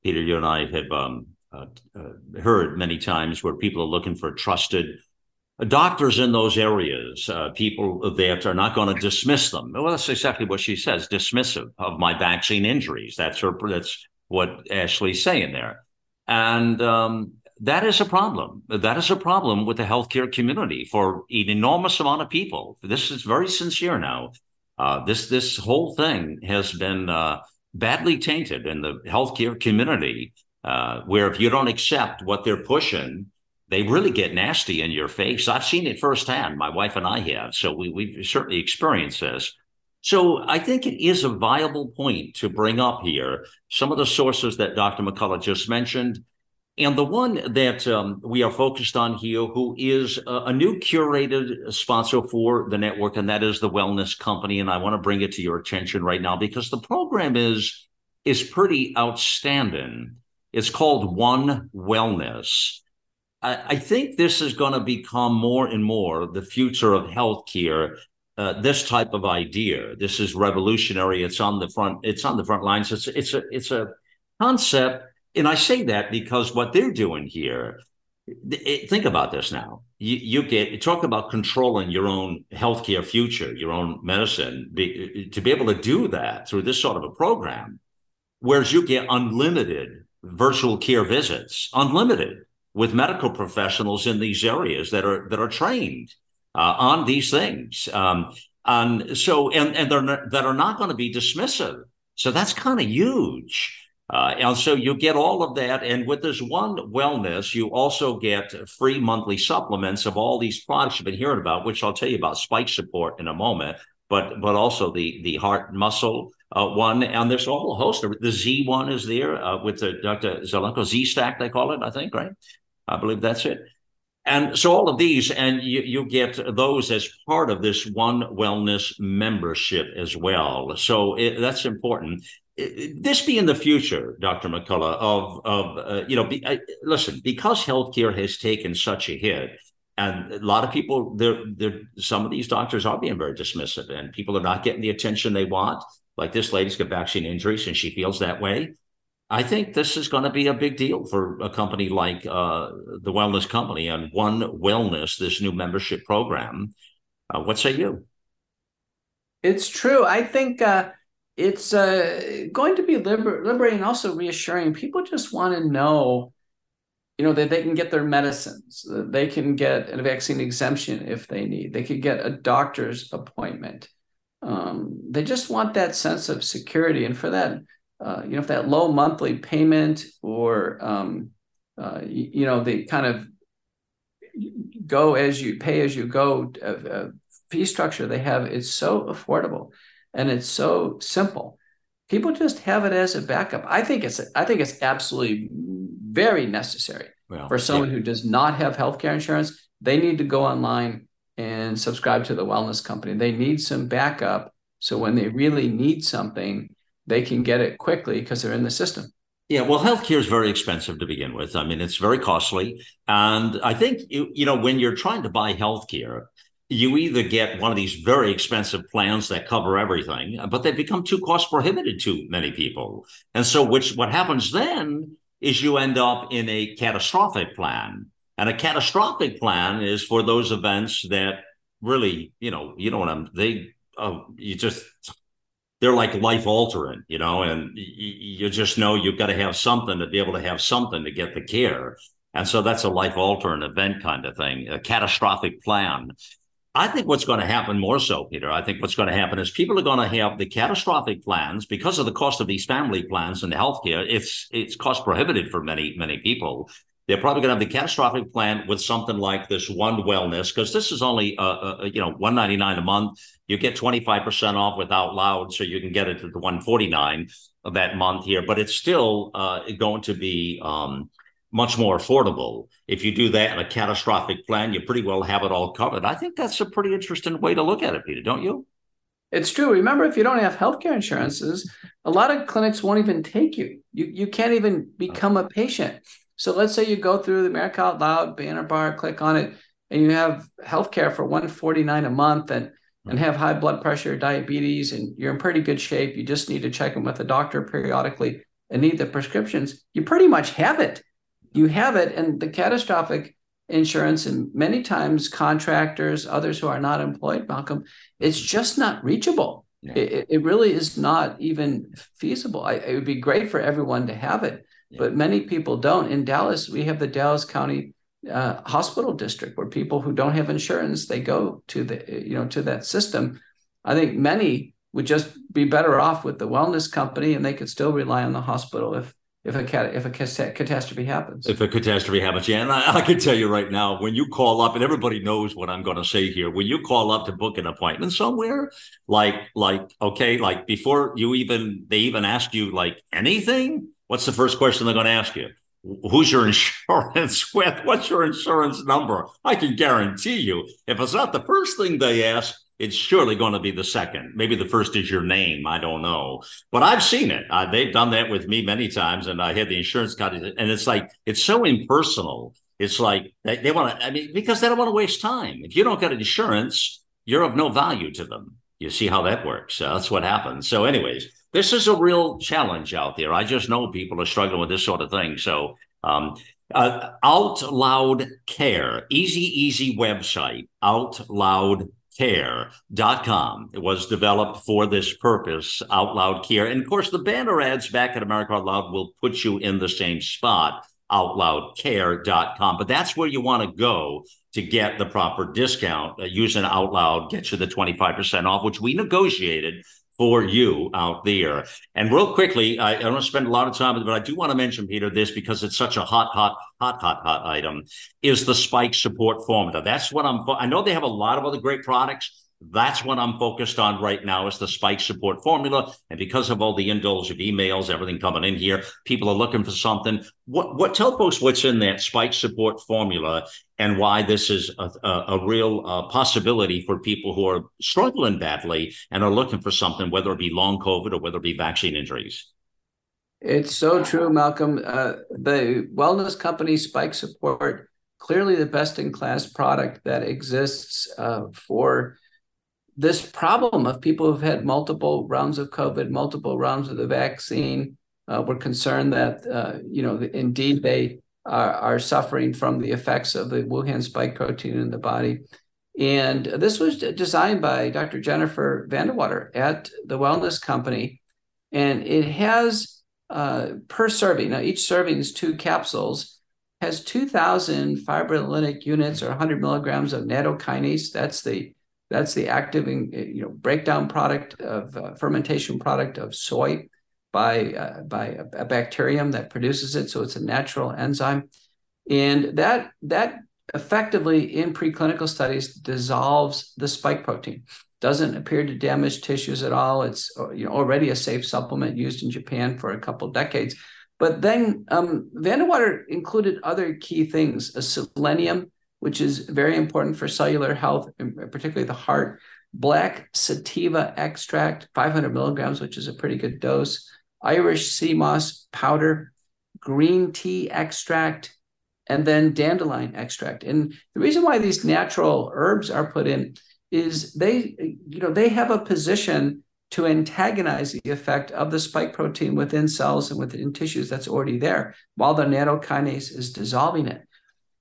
Peter, you and I have um, uh, uh heard many times, where people are looking for trusted doctors in those areas, uh, people that are not going to dismiss them. Well, that's exactly what she says, dismissive of my vaccine injuries. That's her. That's what Ashley's saying there, and um, that is a problem. That is a problem with the healthcare community for an enormous amount of people. This is very sincere now. Uh, this this whole thing has been uh, badly tainted in the healthcare community, uh, where if you don't accept what they're pushing, they really get nasty in your face. I've seen it firsthand. My wife and I have, so we we've certainly experienced this. So I think it is a viable point to bring up here some of the sources that Dr. McCullough just mentioned and the one that um, we are focused on here, who is a, a, new curated sponsor for the network, and that is the Wellness Company. And I want to bring it to your attention right now because the program is is pretty outstanding. It's called One Wellness. I, I think this is going to become more and more the future of healthcare. Uh, this type of idea. This is revolutionary. It's on the front. It's on the front lines. It's it's a it's a concept and I say that because what they're doing here, it, think about this now. You, you get you talk about controlling your own healthcare future, your own medicine. Be, to be able to do that through this sort of a program, whereas you get unlimited virtual care visits, unlimited with medical professionals in these areas that are that are trained uh, on these things. Um, and so and and they're not, that are not going to be dismissive. So that's kind of huge. Uh, and so you get all of that. And with this one wellness, you also get free monthly supplements of all these products you've been hearing about, which I'll tell you about spike support in a moment, but but also the the heart muscle uh, one. And there's a whole host of the Z one is there uh, with the Dr. Zelenko Z stack, they call it, I think, right? I believe that's it. And so all of these, and you, you get those as part of this one wellness membership as well. So it, that's important this be in the future, Dr. McCullough, of of uh, you know, be, uh, listen, because healthcare has taken such a hit, and a lot of people, they're, they're, some of these doctors are being very dismissive, and people are not getting the attention they want. Like this lady's got vaccine injuries, and she feels that way. I think this is going to be a big deal for a company like uh, the Wellness Company and One Wellness, this new membership program. Uh, what say you? It's true. I think uh, it's uh, going to be liber- liberating, also reassuring. People just want to know, you know, that they can get their medicines, they can get a vaccine exemption if they need, they could get a doctor's appointment. Um, they just want that sense of security, and for that, uh, you know, if that low monthly payment or um, uh, you, you, know, the kind of go as you pay as you go uh, uh fee structure they have is so affordable and it's so simple. People just have it as a backup. I think it's I think it's absolutely very necessary well, for someone yeah. who does not have healthcare insurance. They need to go online and subscribe to the wellness company. They need some backup so when they really need something, they can get it quickly because they're in the system. Yeah, well, healthcare is very expensive to begin with. I mean, it's very costly, and I think you, you know when you're trying to buy healthcare, you either get one of these very expensive plans that cover everything, but they become too cost prohibitive to many people. And so, which what happens then is you end up in a catastrophic plan. And a catastrophic plan is for those events that really, you know, you know what I'm, they, oh, you just, they're like life altering, you know, and you just know you've got to have something to be able to have something to get the care. And so that's a life altering event kind of thing, a catastrophic plan. I think what's going to happen more so, Peter, I think what's going to happen is people are going to have the catastrophic plans because of the cost of these family plans and the healthcare. It's it's cost prohibitive for many, many people. They're probably going to have the catastrophic plan with something like this one wellness, because this is only uh, uh, you know 199 a month. You get 25% off without loud, so you can get it to the 149 of that month here, but it's still uh, going to be um, much more affordable. If you do that in a catastrophic plan, you pretty well have it all covered. I think that's a pretty interesting way to look at it, Peter, don't you? It's true. Remember, if you don't have healthcare insurances, a lot of clinics won't even take you. You you can't even become a patient. So let's say you go through the America Out Loud banner bar, click on it, and you have healthcare for 149 a month and and have high blood pressure, diabetes, and you're in pretty good shape. You just need to check in with a doctor periodically and need the prescriptions. You pretty much have it you have it and the catastrophic insurance and many times contractors others who are not employed malcolm it's just not reachable yeah. it, it really is not even feasible I, it would be great for everyone to have it yeah. but many people don't in dallas we have the dallas county uh, hospital district where people who don't have insurance they go to the you know to that system i think many would just be better off with the wellness company and they could still rely on the hospital if if a cat if a catastrophe happens. If a catastrophe happens, yeah, and I, I, can tell you right now, when you call up, and everybody knows what I'm going to say here, when you call up to book an appointment somewhere, like like okay, like before you even they even ask you like anything, what's the first question they're going to ask you? Who's your insurance with? What's your insurance number? I can guarantee you, if it's not the first thing they ask, it's surely going to be the second. Maybe the first is your name. I don't know, but I've seen it. Uh, they've done that with me many times, and I had the insurance company, and it's like it's so impersonal. It's like they, they want to. I mean, because they don't want to waste time. If you don't get insurance, you're of no value to them. You see how that works. Uh, that's what happens. So, anyways, this is a real challenge out there. I just know people are struggling with this sort of thing. So, um, uh, Out Loud Care, easy, easy website. Out Loud care.com. It was developed for this purpose, Out Loud Care. And of course, the banner ads back at America Out Loud will put you in the same spot, outloudcare.com. But that's where you want to go to get the proper discount. Uh, using Out Loud gets you the 25% off, which we negotiated for you out there. And real quickly, I, I don't want to spend a lot of time, but I do want to mention, Peter, this because it's such a hot, hot, hot, hot, hot item is the spike support formula. That's what I'm, I know they have a lot of other great products. That's what I'm focused on right now is the spike support formula. And because of all the indulge of emails, everything coming in here, people are looking for something. What, what tell folks what's in that spike support formula and why this is a, a, a real uh, possibility for people who are struggling badly and are looking for something, whether it be long COVID or whether it be vaccine injuries. It's so true, Malcolm. Uh, the wellness company Spike Support, clearly the best in class product that exists uh, for this problem of people who've had multiple rounds of COVID, multiple rounds of the vaccine. Uh, we're concerned that, uh, you know, indeed they are, are, suffering from the effects of the Wuhan spike protein in the body. And this was designed by Dr. Jennifer Vandewater at the Wellness Company. And it has uh, per serving, now each serving is two capsules, has 2,000 fibrinolytic units or 100 milligrams of nattokinase. That's the that's the active, you know, breakdown product of uh, fermentation product of soy by uh, by a, a, bacterium that produces it. So it's a natural enzyme, and that that effectively in preclinical studies dissolves the spike protein. Doesn't appear to damage tissues at all. It's uh, you know already a safe supplement used in Japan for a couple decades. But then um, Vandewater included other key things: a selenium which is very important for cellular health, particularly the heart. Black sativa extract, 500 milligrams, which is a pretty good dose. Irish sea moss powder, green tea extract, and then dandelion extract. And the reason why these natural herbs are put in is they, you know, they have a position to antagonize the effect of the spike protein within cells and within tissues that's already there, while the nattokinase is dissolving it.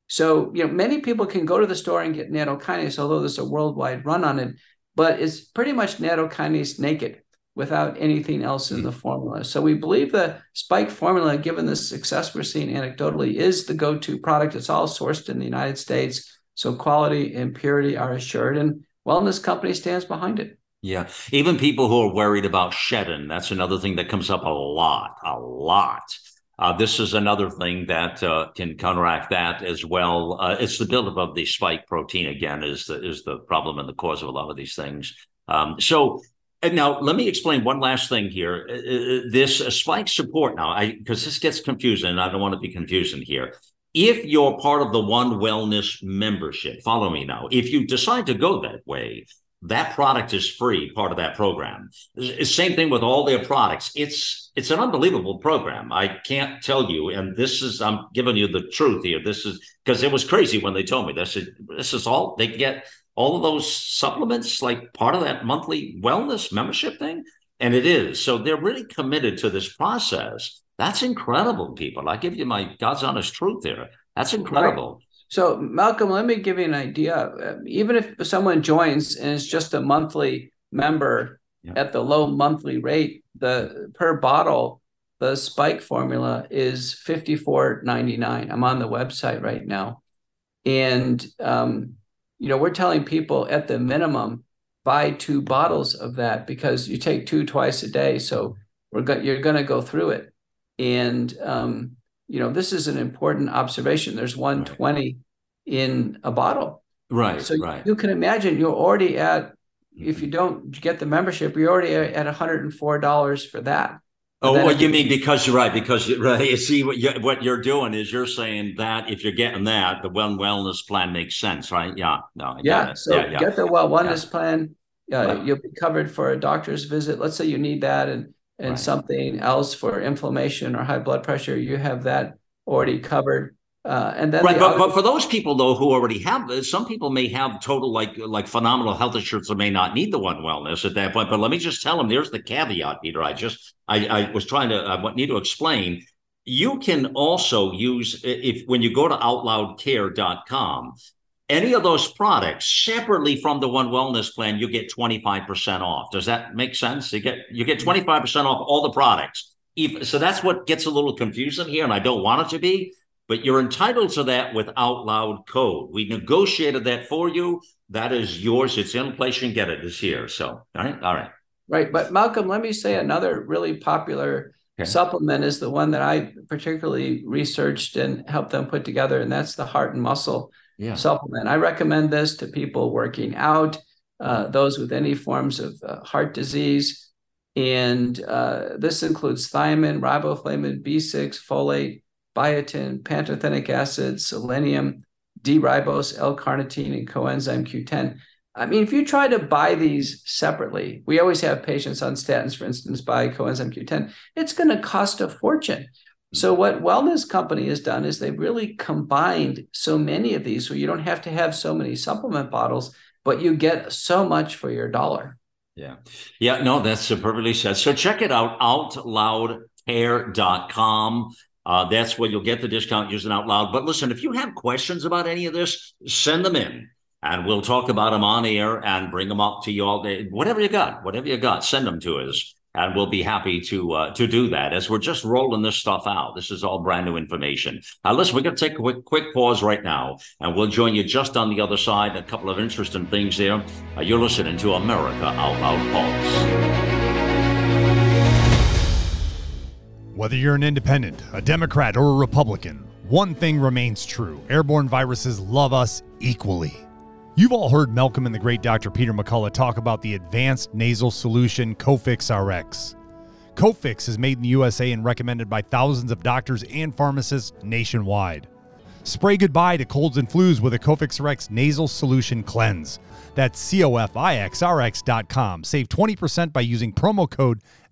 So, you know, many people can go to the store and get nattokinase, although there's a worldwide run on it, but it's pretty much nattokinase naked. Without anything else in the formula. So we believe the Spike formula, given the success we're seeing anecdotally, is the go-to product. It's all sourced in the United States, so quality and purity are assured, and Wellness Company stands behind it. Yeah, even people who are worried about shedding, that's another thing that comes up a lot, a lot. Uh, this is another thing that uh, can counteract that as well. Uh, it's the buildup of the spike protein again is the is the problem and the cause of a lot of these things. Um, so and now let me explain one last thing here. Uh, uh, this uh, spike support now, because this gets confusing, and I don't want to be confusing here. If you're part of the One Wellness membership, follow me now. If you decide to go that way, that product is free, part of that program. Same thing with all their products. It's it's an unbelievable program. I can't tell you, and this is I'm giving you the truth here. This is because it was crazy when they told me this. Is, this is all they get all of those supplements like part of that monthly wellness membership thing? And it is. So they're really committed to this process. That's incredible, people. I give you my God's honest truth here. That's incredible. Right. So, Malcolm, let me give you an idea. Even if someone joins and is just a monthly member yeah. at the low monthly rate, the per bottle, the spike formula is fifty four ninety nine. I'm on the website right now, and um, you know, we're telling people at the minimum buy two bottles of that because you take two twice a day. So we're go- you're going to go through it. And, um, you know, this is an important observation. There's 120 right. in a bottle. Right. So right. you can imagine you're already at, if you don't get the membership, you're already at $104 for that. Oh, what you mean because you're right? Because you right. You see what you what you're doing is you're saying that if you're getting that, the well wellness plan makes sense, right? Yeah, no, yeah. So yeah, yeah. get the well wellness yeah. plan. Uh, right. You'll be covered for a doctor's visit. Let's say you need that, and and right. something else for inflammation or high blood pressure. You have that already covered. Uh, and then right, but, other- but for those people though who already have this, some people may have total like like phenomenal health insurance and may not need the one wellness at that point. But let me just tell them, there's the caveat, Peter. I just I, I was trying to I need to explain. You can also use if when you go to outloudcare.com, any of those products separately from the one wellness plan, you get 25% off. Does that make sense? You get you get 25% off all the products. So that's what gets a little confusing here, and I don't want it to be but you're entitled to that with out loud code. We negotiated that for you. That is yours. It's in place. You can get it this year. So, all right. All right. Right. But Malcolm, let me say another really popular okay. supplement is the one that I particularly researched and helped them put together, and that's the heart and muscle yeah. supplement. I recommend this to people working out, uh, those with any forms of uh, heart disease. And uh, this includes thiamine, riboflavin, B6, folate, biotin, pantothenic acid, selenium, D-ribose, L-carnitine, and coenzyme Q10. I mean, if you try to buy these separately, we always have patients on statins, for instance, buy coenzyme Q10. It's going to cost a fortune. So what Wellness Company has done is they've really combined so many of these, so you don't have to have so many supplement bottles, but you get so much for your dollar. Yeah. Yeah, no, that's perfectly said. So check it out, outloudcare.com. Uh, that's where you'll get the discount using out loud. But listen, if you have questions about any of this, send them in and we'll talk about them on air and bring them up to you all day. Whatever you got, whatever you got, send them to us. And we'll be happy to uh, to do that as we're just rolling this stuff out. This is all brand new information. Now, listen, we're going to take a quick, quick pause right now, and we'll join you just on the other side. A couple of interesting things there. Uh, you're listening to America Out Loud Pulse. Whether you're an independent, a Democrat, or a Republican, one thing remains true airborne viruses love us equally. You've all heard Malcolm and the great Dr. Peter McCullough talk about the advanced nasal solution Cofix RX. Cofix is made in the USA and recommended by thousands of doctors and pharmacists nationwide. Spray goodbye to colds and flus with a Cofix RX nasal solution cleanse. That's COFIXRX.com. Save 20% by using promo code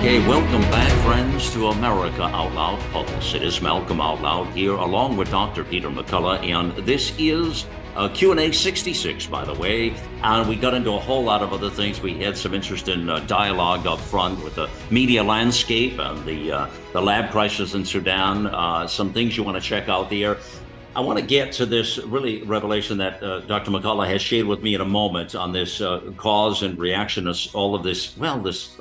Okay, welcome back, friends, to America Out Loud Pulse. It is Malcolm Out Loud here, along with Dr. Peter McCullough, and this is uh, Q&A 66, by the way. And we got into a whole lot of other things. We had some interesting uh, dialogue up front with the media landscape and the, uh, the lab crisis in Sudan, uh, some things you want to check out there. I want to get to this really revelation that uh, Dr. McCullough has shared with me in a moment on this uh, cause and reaction to all of this, well, this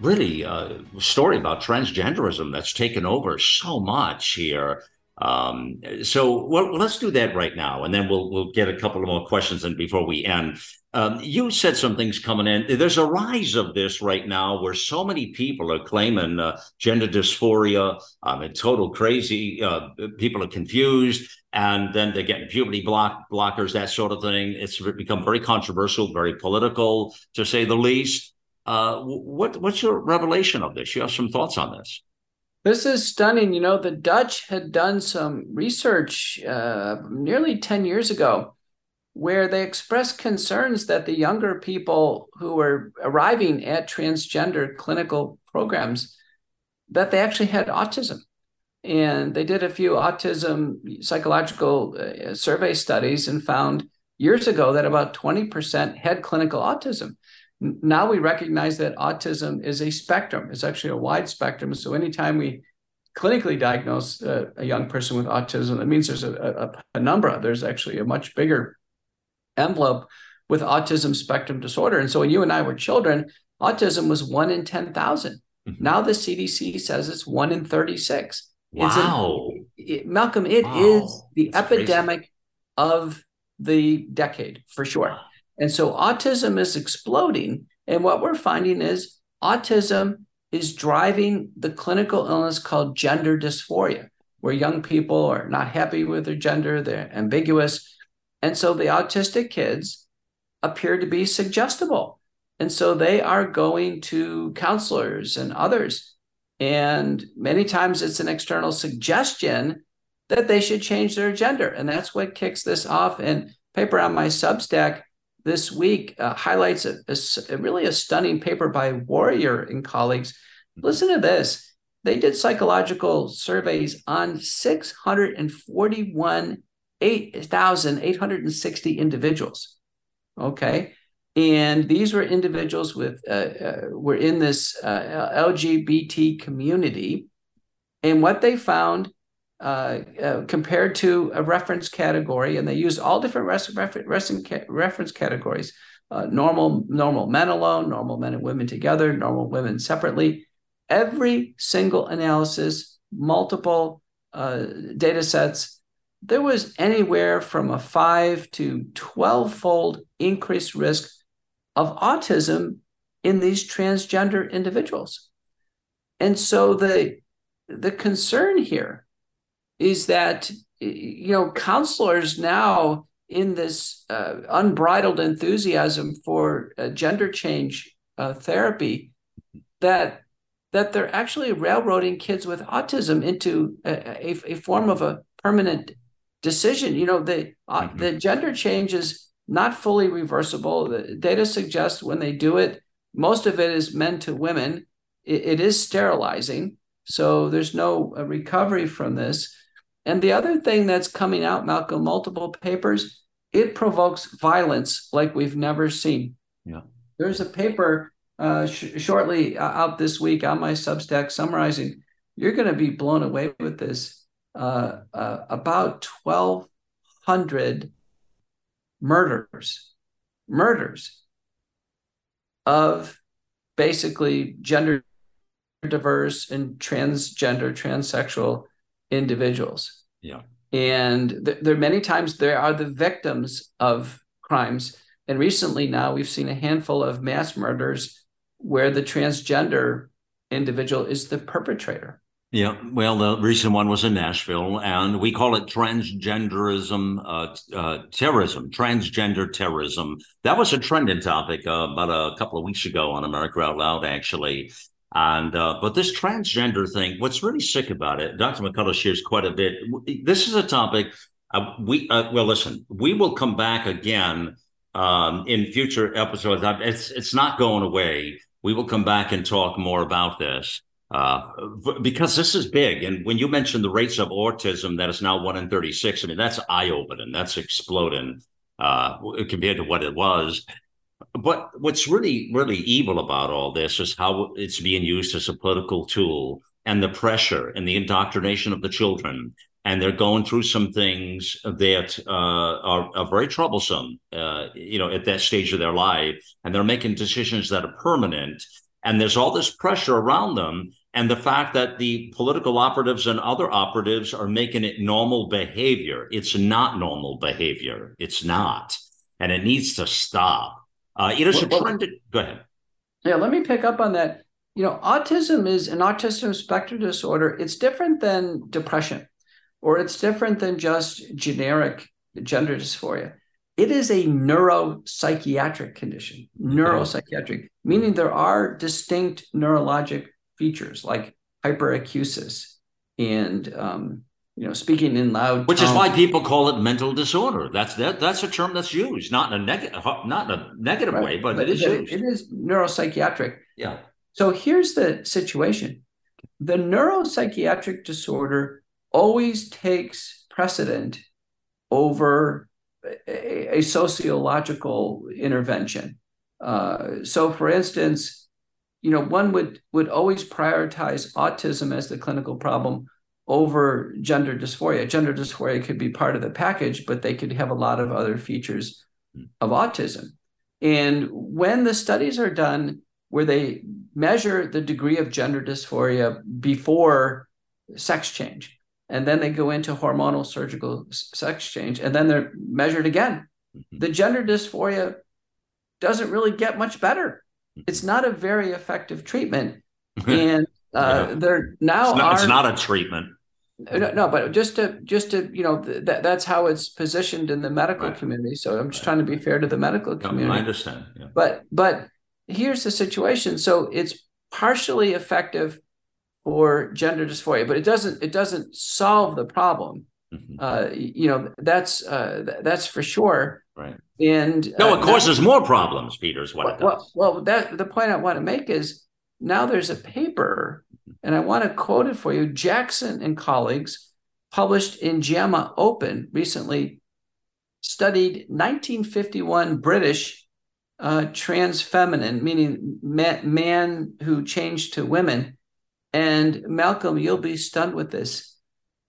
really uh, story about transgenderism that's taken over so much here. Um, so well, let's do that right now, and then we'll we'll get a couple of more questions in before we end. Um, you said some things coming in. There's a rise of this right now, where so many people are claiming uh, gender dysphoria. Um, and total crazy. Uh, people are confused, and then they're getting puberty block blockers, that sort of thing. It's become very controversial, very political, to say the least. Uh, what what's your revelation of this? You have some thoughts on this? This is stunning. You know, the Dutch had done some research uh, nearly 10 years ago where they expressed concerns that the younger people who were arriving at transgender clinical programs that they actually had autism and they did a few autism psychological uh, survey studies and found years ago that about 20% had clinical autism now we recognize that autism is a spectrum. It's actually a wide spectrum. So anytime we clinically diagnose a, a young person with autism, that means there's a, a, a number. There's actually a much bigger envelope with autism spectrum disorder. And so when you and I were children, autism was one in 10,000. Mm-hmm. Now the CDC says it's one in 36. Wow. it, Malcolm, it wow. is the That's epidemic crazy. of the decade for sure. And so autism is exploding. And what we're finding is autism is driving the clinical illness called gender dysphoria, where young people are not happy with their gender, they're ambiguous. And so the autistic kids appear to be suggestible. And so they are going to counselors and others. And many times it's an external suggestion that they should change their gender. And that's what kicks this off. And paper on my Substack this week uh, highlights a, a, really a stunning paper by Warrier and colleagues. Listen to this. They did psychological surveys on 641,860 individuals. Okay. And these were individuals with, uh, uh, were in this uh, LGBT community. And what they found uh, uh, compared to a reference category, and they used all different res- refer- reference categories: uh, normal, normal men alone, normal men and women together, normal women separately. Every single analysis, multiple uh, data sets, there was anywhere from a five to twelve-fold increased risk of autism in these transgender individuals, and so the the concern here is that you know counselors now in this uh, unbridled enthusiasm for uh, gender change uh, therapy that that they're actually railroading kids with autism into a, a, a form of a permanent decision. You know the uh, mm-hmm. the gender change is not fully reversible. The data suggests when they do it most of it is men to women. It, it is sterilizing. So there's no uh, recovery from this and the other thing that's coming out, Malcolm, multiple papers, it provokes violence like we've never seen. Yeah. There's a paper uh, sh- shortly uh, out this week on my Substack summarizing. You're going to be blown away with this. Uh, uh, about 1,200 murders, murders of basically gender diverse and transgender, transsexual individuals. Yeah. And th- there are many times there are the victims of crimes And recently now we've seen a handful of mass murders where the transgender individual is the perpetrator. Yeah, well, the recent one was in Nashville, and we call it transgenderism, uh, uh, terrorism, transgender terrorism. That was a trending topic uh, about a couple of weeks ago on America Out Loud, actually. And uh, but this transgender thing, what's really sick about it, Dr. McCullough shares quite a bit. This is a topic uh, we uh, well, listen, we will come back again um, in future episodes. It's it's not going away. We will come back and talk more about this uh, because this is big. And when you mentioned the rates of autism, that is now one in 36, I mean, that's eye opening. That's exploding uh, compared to what it was. But what's really, really evil about all this is how it's being used as a political tool and the pressure and the indoctrination of the children. And they're going through some things that uh, are, are, very troublesome, uh, you know, at that stage of their life. And they're making decisions that are permanent and there's all this pressure around them. And the fact that the political operatives and other operatives are making it normal behavior. It's not normal behavior. It's not. And it needs to stop. Uh, it is well, a trend. To, go ahead. Yeah, let me pick up on that. You know, autism is an autism spectrum disorder. It's different than depression, or it's different than just generic gender dysphoria. It is a neuropsychiatric condition, neuropsychiatric, meaning there are distinct neurologic features like hyperacusis and um, you know speaking in loud which tone. is why people call it mental disorder that's that that's a term that's used not in a negative not in a negative right. way but, but it is it, it is neuropsychiatric yeah so here's the situation the neuropsychiatric disorder always takes precedent over a, a sociological intervention. Uh, so, for instance, you know, one would would always prioritize autism as the clinical problem over gender dysphoria. Gender dysphoria could be part of the package, but they could have a lot of other features of autism. And when the studies are done where they measure the degree of gender dysphoria before sex change, and then they go into hormonal surgical sex change and then they're measured again mm-hmm. the gender dysphoria doesn't really get much better mm-hmm. it's not a very effective treatment and uh, yeah. there now it's not, are, it's not a treatment no, no, but just to just to you know that that's how it's positioned in the medical right. community. So I'm just right. trying to be fair to the medical community. No, I understand. Yeah. But but here's the situation. So it's partially effective for gender dysphoria, but it doesn't it doesn't solve the problem. Mm-hmm. Uh, you know that's uh, that's for sure. Right. And no, it uh, causes more problems. Peter is what well, well, well, that the point I want to make is now there's a paper, and I want to quote it for you. Jackson and colleagues published in JAMA Open recently studied 1951 British uh, trans feminine, meaning man, man who changed to women and Malcolm, you'll be stunned with this.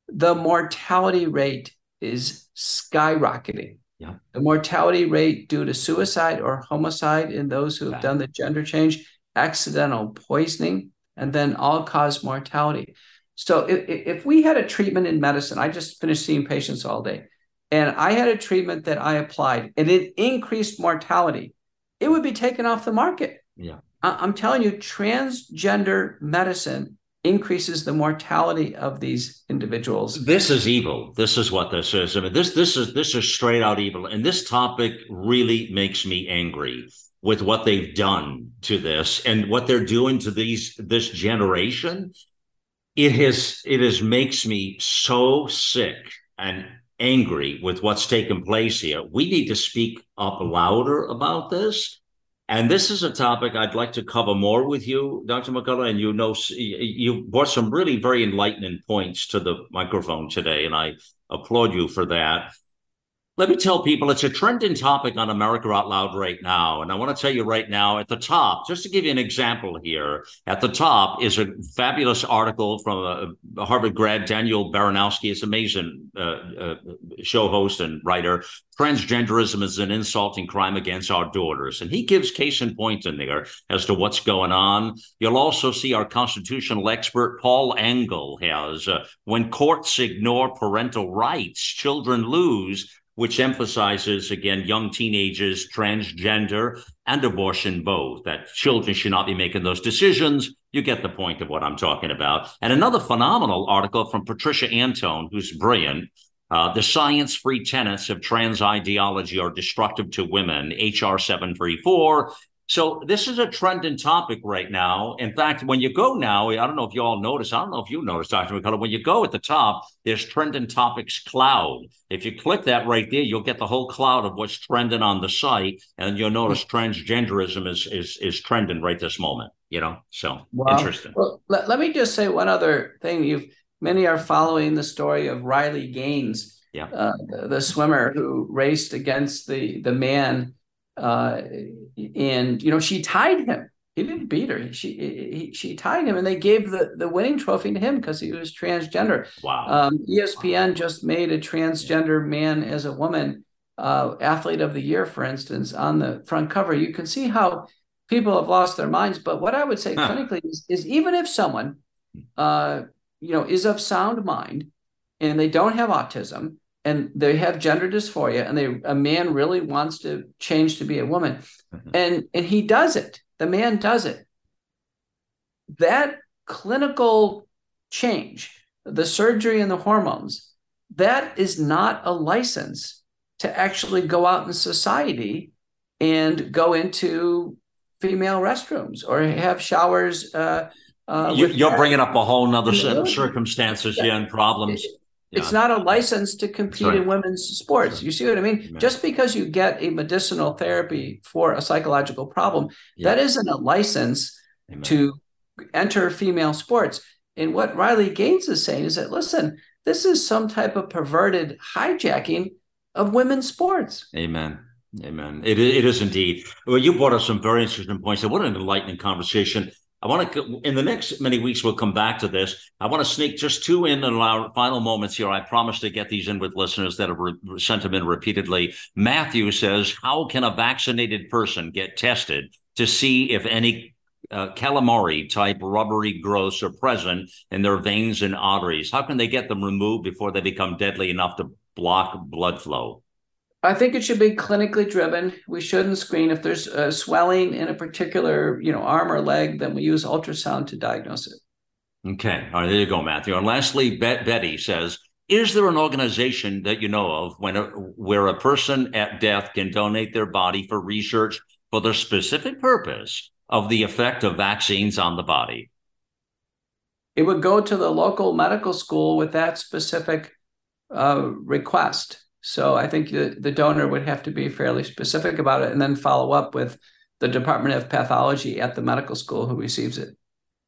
The mortality rate is skyrocketing. Yeah. The mortality rate due to suicide or homicide in those who have done the gender change, accidental poisoning, and then all cause mortality. So if, if we had a treatment in medicine, I just finished seeing patients all day, and I had a treatment that I applied and it increased mortality, it would be taken off the market. Yeah. I'm telling you, transgender medicine increases the mortality of these individuals. This is evil. This is what this is. I mean, this this is this is straight out evil. And this topic really makes me angry with what they've done to this and what they're doing to these this generation. It has it has makes me so sick and angry with what's taken place here. We need to speak up louder about this and this is a topic I'd like to cover more with you, Dr. McCullough. And you know, you brought some really very enlightening points to the microphone today, and I applaud you for that. Let me tell people it's a trending topic on America Out Loud right now. And I want to tell you right now at the top, just to give you an example here, at the top is a fabulous article from a Harvard grad, Daniel Baranowski. It's amazing uh, uh, show host and writer. Transgenderism is an insulting crime against our daughters. And he gives case in point in there as to what's going on. You'll also see our constitutional expert, Paul Engel, has uh, when courts ignore parental rights, children lose which emphasizes, again, young teenagers, transgender, and abortion both, that children should not be making those decisions. You get the point of what I'm talking about. And another phenomenal article from Patricia Antone, who's brilliant. Uh, the science free tenets of trans ideology are destructive to women, HR 734. So this is a trending topic right now. In fact, when you go now, I don't know if you all notice, I don't know if you noticed, Dr. McCullough, when you go at the top, there's trending topics cloud. If you click that right there, you'll get the whole cloud of what's trending on the site. And you'll notice transgenderism is is is trending right this moment, you know? So wow. interesting. Well, let, let me just say one other thing. You've many are following the story of Riley Gaines, yeah. Uh, the, the swimmer who raced against the the man uh, and you know she tied him. He didn't beat her. She he, she tied him, and they gave the the winning trophy to him because he was transgender. Wow. Um, ESPN wow. just made a transgender man as a woman uh, athlete of the year, for instance, on the front cover. You can see how people have lost their minds. But what I would say huh. clinically is, is even if someone, uh, you know, is of sound mind and they don't have autism, and they have gender dysphoria and they a man really wants to change to be a woman. Mm-hmm. and and he does it. The man does it. That clinical change the surgery and the hormones that is not a license to actually go out in society and go into female restrooms or have showers uh, uh, you, are bringing up a whole nother set of circumstances yeah, and problems it's not a license to compete in women's sports. You see what I mean? Just because you get a medicinal therapy for a psychological problem, yeah. that isn't a license Amen. to enter female sports. And what Riley Gaines is saying is that, listen, this is some type of perverted hijacking of women's sports. Amen. Amen. It, it is indeed. Well, you brought up some very interesting points. What an enlightening conversation. I want to, in the next many weeks, we'll come back to this. I want to sneak just two in in our final moments here. I promise to get these in with listeners that have re- sent them in repeatedly. Matthew says, How can a vaccinated person get tested to see if any uh, calamari type rubbery growths are present in their veins and arteries? How can they get them removed before they become deadly enough to block blood flow? I think it should be clinically driven. We shouldn't screen if there's a swelling in a particular, you know, arm or leg. Then we use ultrasound to diagnose it. Okay, all right, there you go, Matthew. And lastly, Bet- Betty says, "Is there an organization that you know of when a, where a person at death can donate their body for research for the specific purpose of the effect of vaccines on the body?" It would go to the local medical school with that specific uh, request so I think the, the donor would have to be fairly specific about it and then follow up with the Department of Pathology at the medical school who receives it.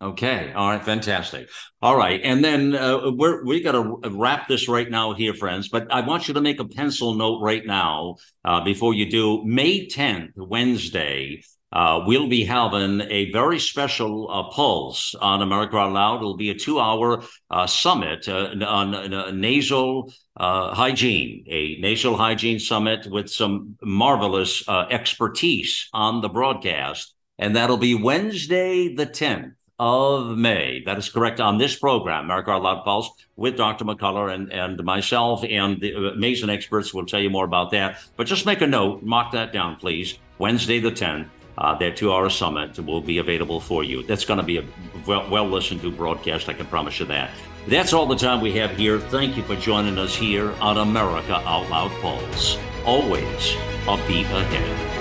Okay. All right. Fantastic. All right. And then uh, we're we got to wrap this right now here, friends. But I want you to make a pencil note right now uh, before you do. May 10th, Wednesday, uh, we'll be having a very special uh, pulse on America Out Loud. It'll be a two-hour uh, summit uh, on, nasal uh, hygiene, a nasal hygiene summit with some marvelous uh, expertise on the broadcast, and that'll be Wednesday the tenth of May. That is correct on this program, America Out Loud Pulse, with Dr. McCullough and, and myself and the amazing experts will tell you more about that. But just make a note, mark that down, please. Wednesday the 10th uh, their two hour summit will be available for you. That's going to be a well, well listened to broadcast, I can promise you that. That's all the time we have here. Thank you for joining us here on America Out Loud Pulse. Always a beat ahead.